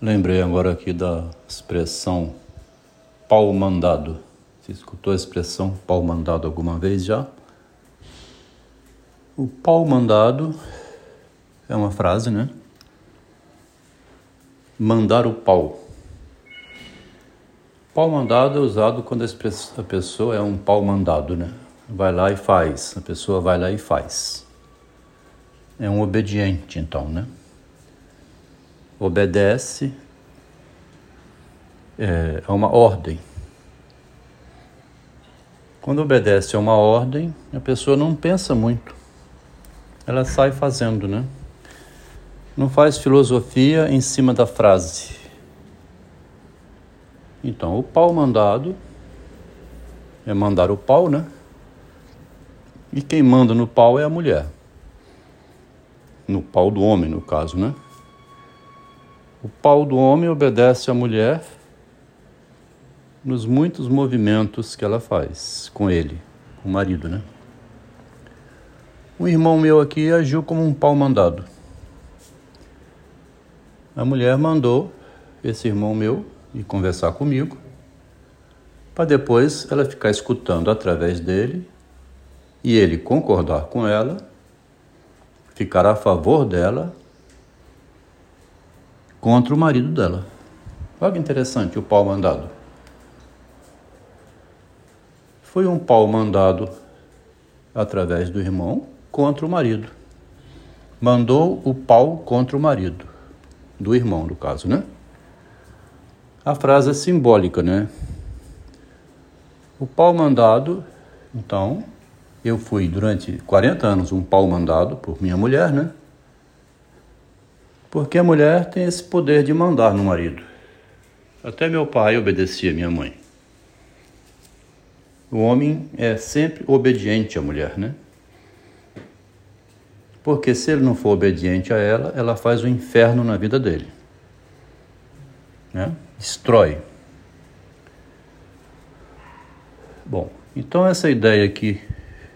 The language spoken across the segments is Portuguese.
Lembrei agora aqui da expressão pau mandado. Você escutou a expressão pau mandado alguma vez já? O pau mandado é uma frase, né? Mandar o pau. Pau mandado é usado quando a pessoa é um pau mandado, né? Vai lá e faz. A pessoa vai lá e faz. É um obediente, então, né? Obedece é, a uma ordem. Quando obedece a uma ordem, a pessoa não pensa muito, ela sai fazendo, né? Não faz filosofia em cima da frase. Então, o pau mandado é mandar o pau, né? E quem manda no pau é a mulher. No pau do homem, no caso, né? O pau do homem obedece à mulher nos muitos movimentos que ela faz com ele, com o marido, né? Um irmão meu aqui agiu como um pau mandado. A mulher mandou esse irmão meu ir conversar comigo, para depois ela ficar escutando através dele e ele concordar com ela, ficar a favor dela contra o marido dela. Olha que interessante o pau mandado. Foi um pau mandado através do irmão contra o marido. Mandou o pau contra o marido, do irmão, no caso, né? A frase é simbólica, né? O pau mandado, então, eu fui durante 40 anos um pau mandado por minha mulher, né? Porque a mulher tem esse poder de mandar no marido. Até meu pai obedecia minha mãe. O homem é sempre obediente à mulher, né? Porque se ele não for obediente a ela, ela faz o inferno na vida dele. Né? Destrói. Bom, então essa ideia aqui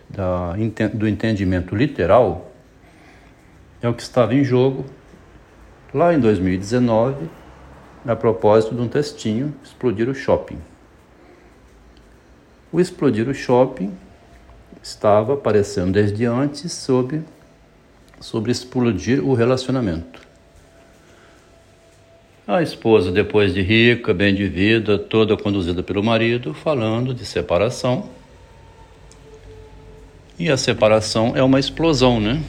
da, do entendimento literal é o que estava em jogo lá em 2019, a propósito de um textinho, Explodir o Shopping. O Explodir o Shopping estava aparecendo desde antes sobre, sobre explodir o relacionamento. A esposa, depois de rica, bem de vida, toda conduzida pelo marido, falando de separação. E a separação é uma explosão, né?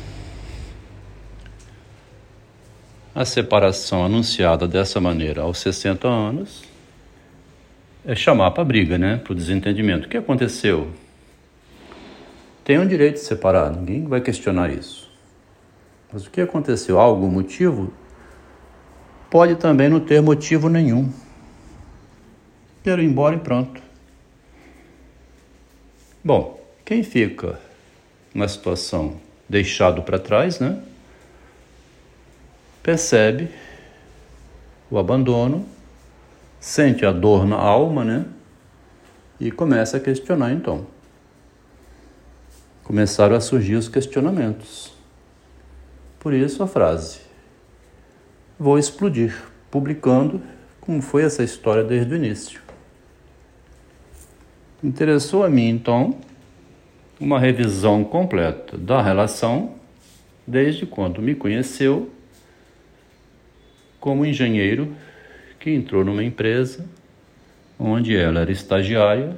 A separação anunciada dessa maneira aos 60 anos é chamar para briga, né? Para o desentendimento. O que aconteceu? Tem um direito de separar, ninguém vai questionar isso. Mas o que aconteceu? Algum motivo? Pode também não ter motivo nenhum. Quero ir embora e pronto. Bom, quem fica na situação deixado para trás, né? Percebe o abandono, sente a dor na alma, né? E começa a questionar então. Começaram a surgir os questionamentos. Por isso a frase: Vou explodir, publicando como foi essa história desde o início. Interessou a mim então uma revisão completa da relação desde quando me conheceu como engenheiro que entrou numa empresa onde ela era estagiária,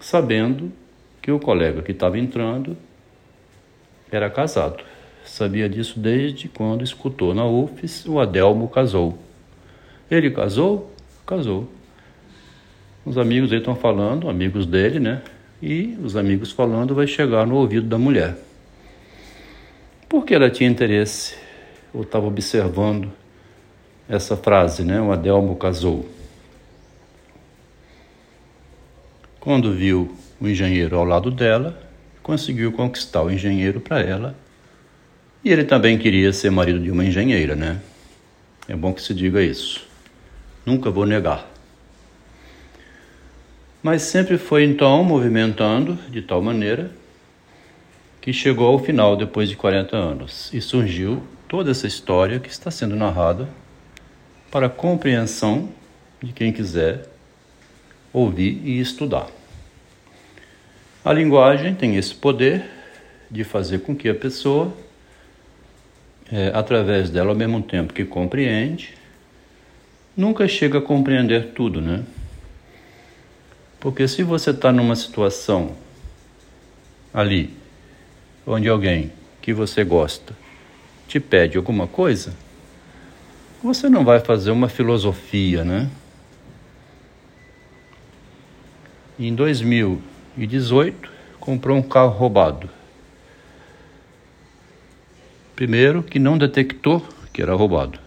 sabendo que o colega que estava entrando era casado. Sabia disso desde quando escutou na UFES o Adelmo casou. Ele casou? Casou. Os amigos estão falando, amigos dele, né? E os amigos falando vai chegar no ouvido da mulher. Porque ela tinha interesse, ou estava observando essa frase, né? O Adelmo casou. Quando viu o engenheiro ao lado dela, conseguiu conquistar o engenheiro para ela. E ele também queria ser marido de uma engenheira, né? É bom que se diga isso. Nunca vou negar. Mas sempre foi então movimentando de tal maneira que chegou ao final depois de 40 anos e surgiu toda essa história que está sendo narrada para compreensão de quem quiser ouvir e estudar. A linguagem tem esse poder de fazer com que a pessoa, é, através dela, ao mesmo tempo que compreende, nunca chega a compreender tudo, né? Porque se você está numa situação ali, onde alguém que você gosta te pede alguma coisa, você não vai fazer uma filosofia, né? Em 2018, comprou um carro roubado. Primeiro, que não detectou que era roubado.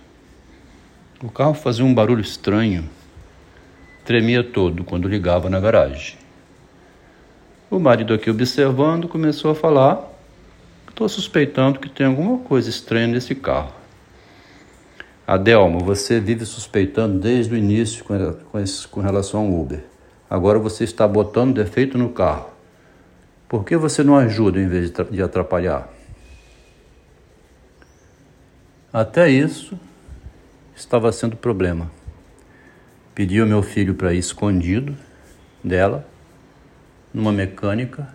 O carro fazia um barulho estranho, tremia todo quando ligava na garagem. O marido aqui observando começou a falar: Estou suspeitando que tem alguma coisa estranha nesse carro. Adelmo, você vive suspeitando desde o início com, relação ao Uber. Agora você está botando defeito no carro. Por que você não ajuda em vez de atrapalhar? Até isso estava sendo problema. Pedi ao meu filho para ir escondido dela, numa mecânica.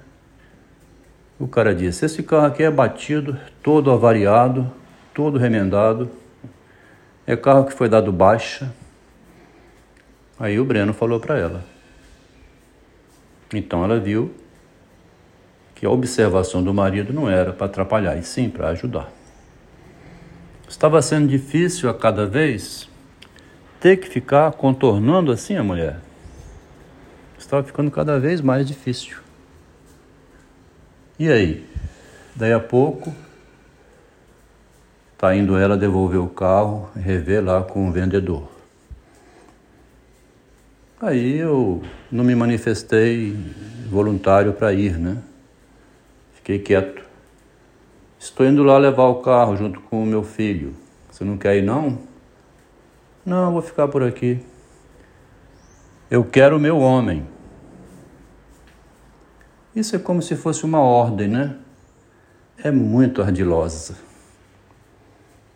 O cara disse: Esse carro aqui é batido, todo avariado, todo remendado. É carro que foi dado baixa. Aí o Breno falou para ela. Então ela viu que a observação do marido não era para atrapalhar, e sim para ajudar. Estava sendo difícil a cada vez ter que ficar contornando assim a mulher. Estava ficando cada vez mais difícil. E aí? Daí a pouco, tá indo ela devolver o carro, rever lá com o vendedor. Aí eu não me manifestei voluntário para ir, né? Fiquei quieto. Estou indo lá levar o carro junto com o meu filho. Você não quer ir não? Não, vou ficar por aqui. Eu quero o meu homem. Isso é como se fosse uma ordem, né? É muito ardilosa.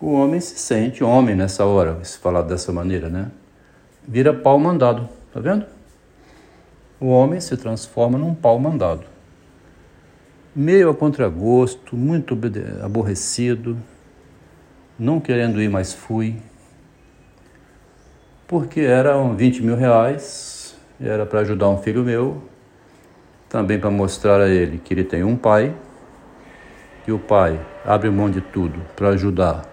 O homem se sente homem nessa hora, se falar dessa maneira, né? Vira pau mandado, tá vendo? O homem se transforma num pau mandado meio a contragosto, muito aborrecido, não querendo ir, mas fui, porque eram 20 mil reais, era para ajudar um filho meu, também para mostrar a ele que ele tem um pai, e o pai abre mão de tudo para ajudar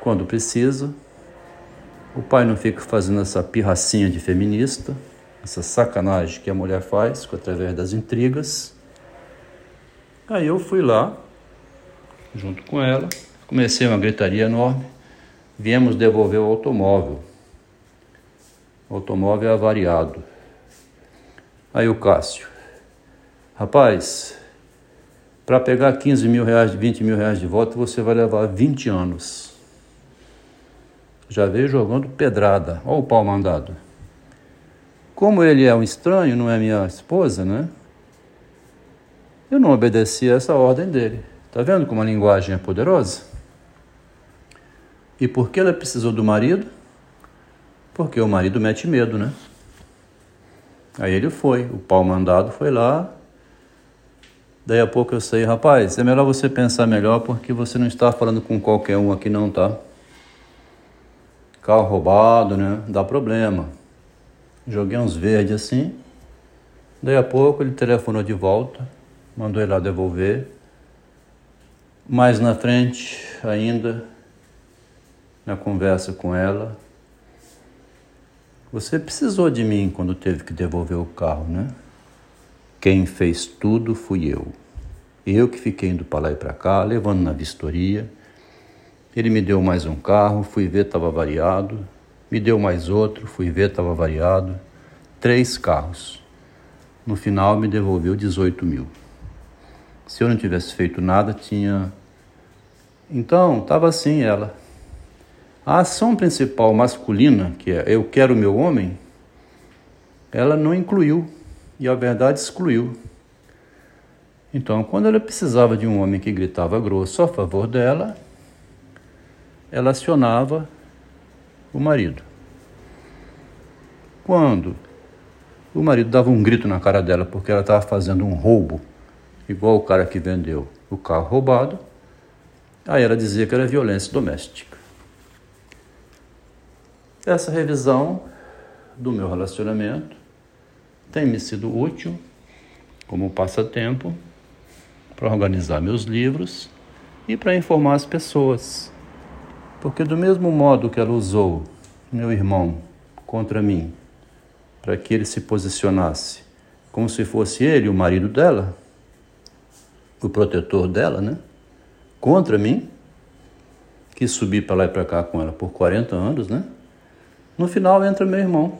quando precisa. O pai não fica fazendo essa pirracinha de feminista, essa sacanagem que a mulher faz através das intrigas. Aí eu fui lá, junto com ela, comecei uma gritaria enorme, viemos devolver o automóvel. O automóvel é avariado. Aí o Cássio, rapaz, para pegar 15 mil reais, 20 mil reais de volta, você vai levar 20 anos. Já veio jogando pedrada, olha o pau mandado. Como ele é um estranho, não é minha esposa, né? Eu não obedeci a essa ordem dele. Está vendo como a linguagem é poderosa? E por que ela precisou do marido? Porque o marido mete medo, né? Aí ele foi, o pau mandado foi lá. Daí a pouco eu sei, rapaz, é melhor você pensar melhor porque você não está falando com qualquer um aqui não, tá? Carro roubado, né? Dá problema. Joguei uns verdes assim. Daí a pouco ele telefonou de volta mandou ele lá devolver. Mais na frente, ainda, na conversa com ela, você precisou de mim quando teve que devolver o carro, né? Quem fez tudo fui eu. Eu que fiquei indo para lá e para cá, levando na vistoria. Ele me deu mais um carro, fui ver, estava variado. Me deu mais outro, fui ver, estava variado. Três carros. No final, me devolveu 18 mil. Se eu não tivesse feito nada, tinha. Então, estava assim ela. A ação principal masculina, que é eu quero meu homem, ela não incluiu e a verdade excluiu. Então, quando ela precisava de um homem que gritava grosso a favor dela, ela acionava o marido. Quando o marido dava um grito na cara dela porque ela estava fazendo um roubo, igual o cara que vendeu o carro roubado, aí ela dizia que era violência doméstica. Essa revisão do meu relacionamento tem me sido útil como passatempo para organizar meus livros e para informar as pessoas. Porque, do mesmo modo que ela usou meu irmão contra mim, para que ele se posicionasse como se fosse ele o marido dela, o protetor dela, né? Contra mim, que subi para lá e para cá com ela por 40 anos, né? No final entra meu irmão,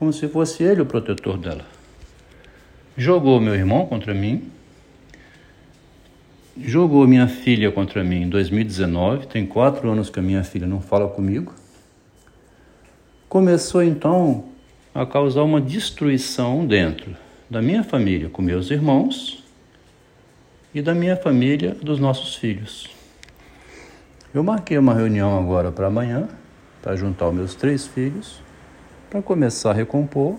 como se fosse ele o protetor dela. Jogou meu irmão contra mim, jogou minha filha contra mim em 2019, tem quatro anos que a minha filha não fala comigo. Começou então a causar uma destruição dentro da minha família com meus irmãos e da minha família dos nossos filhos. Eu marquei uma reunião agora para amanhã para juntar os meus três filhos para começar a recompor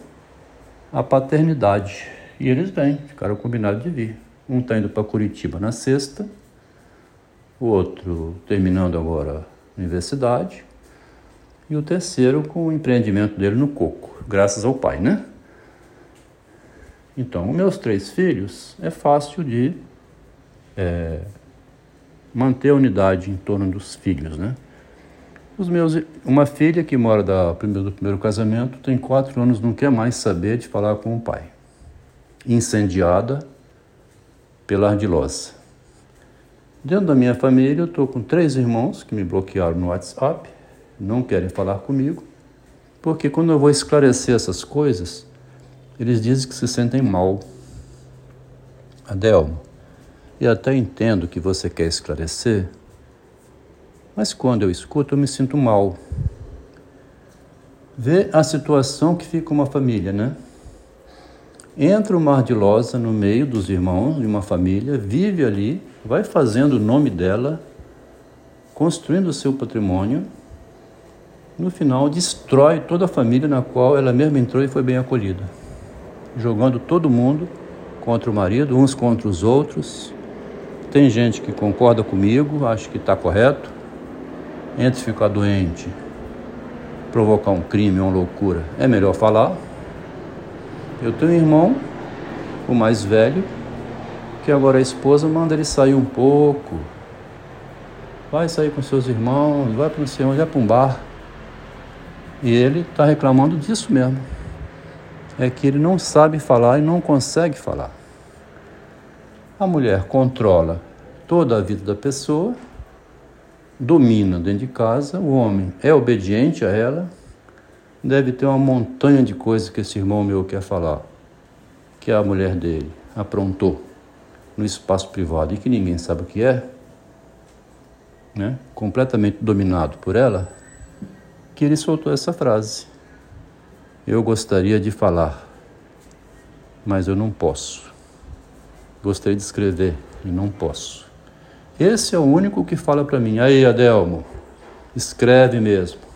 a paternidade. E eles vêm, ficaram combinados de vir. Um está indo para Curitiba na sexta, o outro terminando agora a universidade, e o terceiro com o empreendimento dele no coco, graças ao pai, né? Então, os meus três filhos é fácil de é, manter a unidade em torno dos filhos, né? Os meus, uma filha que mora da, do primeiro casamento tem quatro anos, não quer mais saber de falar com o pai. Incendiada pela ardilosa. Dentro da minha família, eu estou com três irmãos que me bloquearam no WhatsApp, não querem falar comigo, porque quando eu vou esclarecer essas coisas, eles dizem que se sentem mal. Adelmo, e até entendo que você quer esclarecer, mas quando eu escuto, eu me sinto mal. Vê a situação que fica uma família, né? Entra uma ardilosa no meio dos irmãos de uma família, vive ali, vai fazendo o nome dela, construindo o seu patrimônio. No final, destrói toda a família na qual ela mesma entrou e foi bem acolhida, jogando todo mundo contra o marido, uns contra os outros. Tem gente que concorda comigo, acha que está correto. Entre ficar doente, provocar um crime, uma loucura, é melhor falar eu tenho um irmão, o mais velho, que agora a esposa manda ele sair um pouco. Vai sair com seus irmãos, vai para o sei vai para um bar. E ele está reclamando disso mesmo. É que ele não sabe falar e não consegue falar. A mulher controla toda a vida da pessoa, domina dentro de casa, o homem é obediente a ela deve ter uma montanha de coisas que esse irmão meu quer falar, que a mulher dele aprontou no espaço privado e que ninguém sabe o que é, né? completamente dominado por ela, que ele soltou essa frase. Eu gostaria de falar, mas eu não posso. Gostaria de escrever e não posso. Esse é o único que fala para mim. Aí, Adelmo, escreve mesmo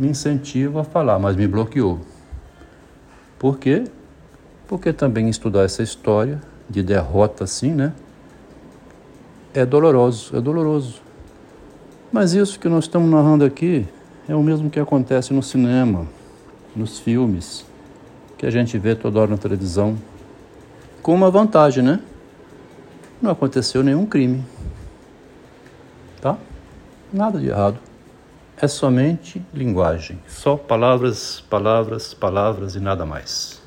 me incentiva a falar, mas me bloqueou. Por quê? Porque também estudar essa história de derrota assim, né? É doloroso, é doloroso. Mas isso que nós estamos narrando aqui é o mesmo que acontece no cinema, nos filmes, que a gente vê toda hora na televisão. Com uma vantagem, né? Não aconteceu nenhum crime. Tá? Nada de errado é somente linguagem, só palavras, palavras, palavras e nada mais.